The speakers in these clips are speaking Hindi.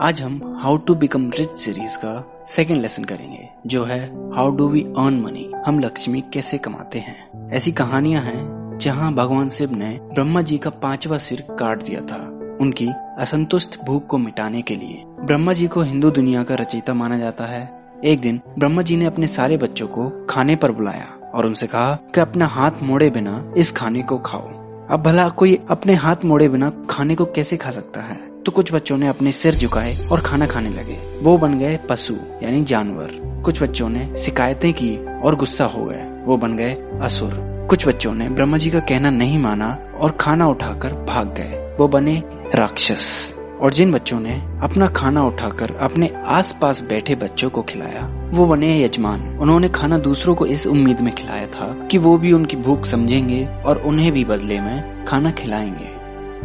आज हम how to become rich series का सेकेंड लेसन करेंगे, जो है how do we earn money हम लक्ष्मी कैसे कमाते हैं? ऐसी कहानियाँ हैं जहाँ भगवान शिव ने ब्रह्मा जी का पांचवा सिर काट दिया था, उनकी असंतुष्ट भूख को मिटाने के लिए। ब्रह्मा जी को हिंदू दुनिया का रचयिता माना जाता है। एक दिन, ब्रह्मा जी ने अपने सारे बच्चों को खाने पर बुलाया और उनसे कहा कि अपना हाथ मोड़े बिना इस खाने को खाओ। अब भला कोई अपने हाथ मोड़े बिना खाने को कैसे खा सकता है? तो कुछ बच्चों ने अपने सिर झुकाए और खाना खाने लगे। वो बन गए पशु, यानी जानवर। कुछ बच्चों ने शिकायतें की और गुस्सा हो गए। वो बन गए असुर। कुछ बच्चों ने ब्रह्मा जी का कहना नहीं माना और खाना उठाकर भाग गए। वो बने राक्षस। और जिन बच्चों ने अपना खाना उठाकर अपने आसपास बैठे बच्चों को खिलाया, वो बने यजमान। उन्होंने खाना दूसरों को इस उम्मीद में खिलाया था कि वो भी उनकी भूख समझेंगे और उन्हें भी बदले में खाना खिलाएँगे।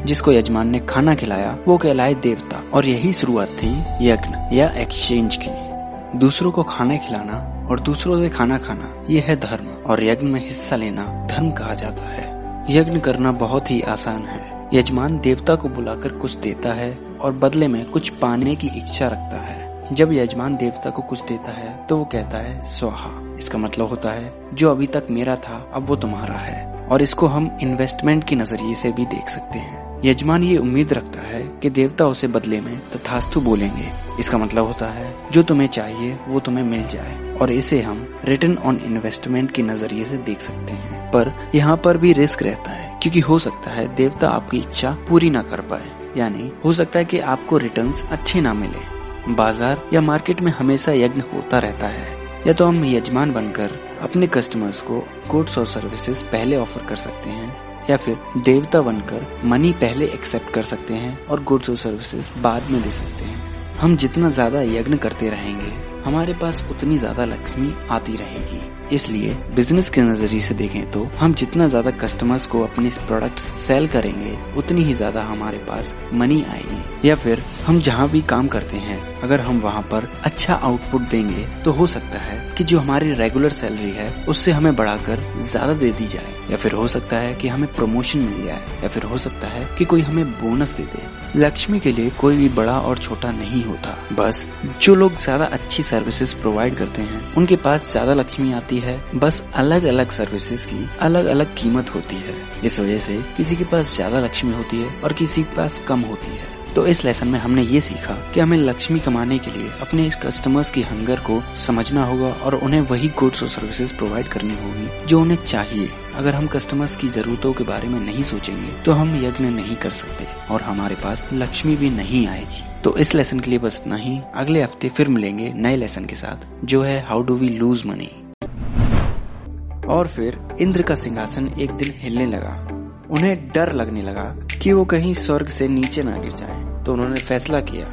जिसको यजमान ने खाना खिलाया, वो कहलाए देवता। और यही शुरुआत थी यज्ञ या एक्सचेंज की। दूसरों को खाना खिलाना और दूसरों से खाना खाना, ये है धर्म। और यज्ञ में हिस्सा लेना धर्म कहा जाता है। यज्ञ करना बहुत ही आसान है। यजमान देवता को बुलाकर कुछ देता है और बदले में कुछ पाने की इच्छा रखता है। जब यजमान देवता को कुछ देता है तो वो कहता है, स्वाहा। इसका मतलब होता है, जो अभी तक मेरा था, अब वो तुम्हारा है। और इसको हम इन्वेस्टमेंट की नज़रिए से भी देख सकते हैं। यजमान ये उम्मीद रखता है कि देवता उसे बदले में तथास्तु बोलेंगे। इसका मतलब होता है, जो तुम्हें चाहिए, वो तुम्हें मिल जाए, और इसे हम रिटर्न ऑन इन्वेस्टमेंट के नज़रिए से देख सकते हैं। पर यहाँ पर भी रिस्क रहता है, क्योंकि हो सकता है देवता आपकी इच्छा पूरी ना कर पाए। यानी, हो सकता है कि आपको रिटर्न्स अच्छे ना मिले। बाज़ार या मार्केट में हमेशा यज्ञ होता रहता है। या तो हम यजमान बनकर अपने कस्टमर्स को गुड्स और सर्विसेज़ पहले ऑफ़र कर सकते हैं, या फिर देवता बनकर मनी पहले एक्सेप्ट कर सकते हैं और गुड्स और सर्विसेज़ बाद में दे सकते हैं। हम जितना ज़्यादा यज्ञ करते रहेंगे हमारे पास उतनी ज़्यादा लक्ष्मी आती रहेगी। इसलिए बिज़नेस के नज़रिए से देखें तो हम जितना ज़्यादा कस्टमर्स को अपने प्रोडक्ट्स सेल करेंगे, उतनी ही ज़्यादा हमारे पास मनी आएगी। या फिर हम जहाँ भी काम करते हैं, अगर हम वहाँ पर अच्छा आउटपुट देंगे तो हो सकता है कि जो हमारी रेगुलर सैलरी है, उससे हमें बढ़ाकर ज़्यादा दे दी जाए। या फिर हो सकता है कि हमें प्रमोशन मिल जाए, या फिर हो सकता है कि कोई हमें बोनस दे दे। लक्ष्मी के लिए कोई भी बड़ा और छोटा नहीं होता। बस जो लोग ज़्यादा अच्छी सर्विसेज़ प्रोवाइड करते हैं। उनके पास ज़्यादा लक्ष्मी आती है, बस अलग अलग सर्विसेज़ की अलग अलग कीमत होती है। इस वजह से किसी के पास ज़्यादा लक्ष्मी होती है और किसी के पास कम होती है। तो इस लेसन में हमने ये सीखा कि हमें लक्ष्मी कमाने के लिए अपने इस कस्टमर्स की हंगर को समझना होगा और उन्हें वही गुड्स और सर्विसेज़ प्रोवाइड करनी होगी जो उन्हें चाहिए। अगर हम कस्टमर्स की जरूरतों के बारे में नहीं सोचेंगे तो हम यज्ञ नहीं कर सकते और हमारे पास लक्ष्मी भी नहीं आएगी। तो इस लेसन के लिए बस इतना ही। अगले हफ़्ते फिर मिलेंगे नए लेसन के साथ, जो है how do we lose money और फिर इंद्र का सिंहासन एक दिन हिलने लगा। उन्हें डर लगने लगा कि वो कहीं स्वर्ग से नीचे ना गिर जाए। तो उन्होंने फैसला किया।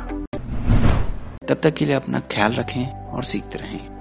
तब तक के लिए अपना ख्याल रखें और सीखते रहें।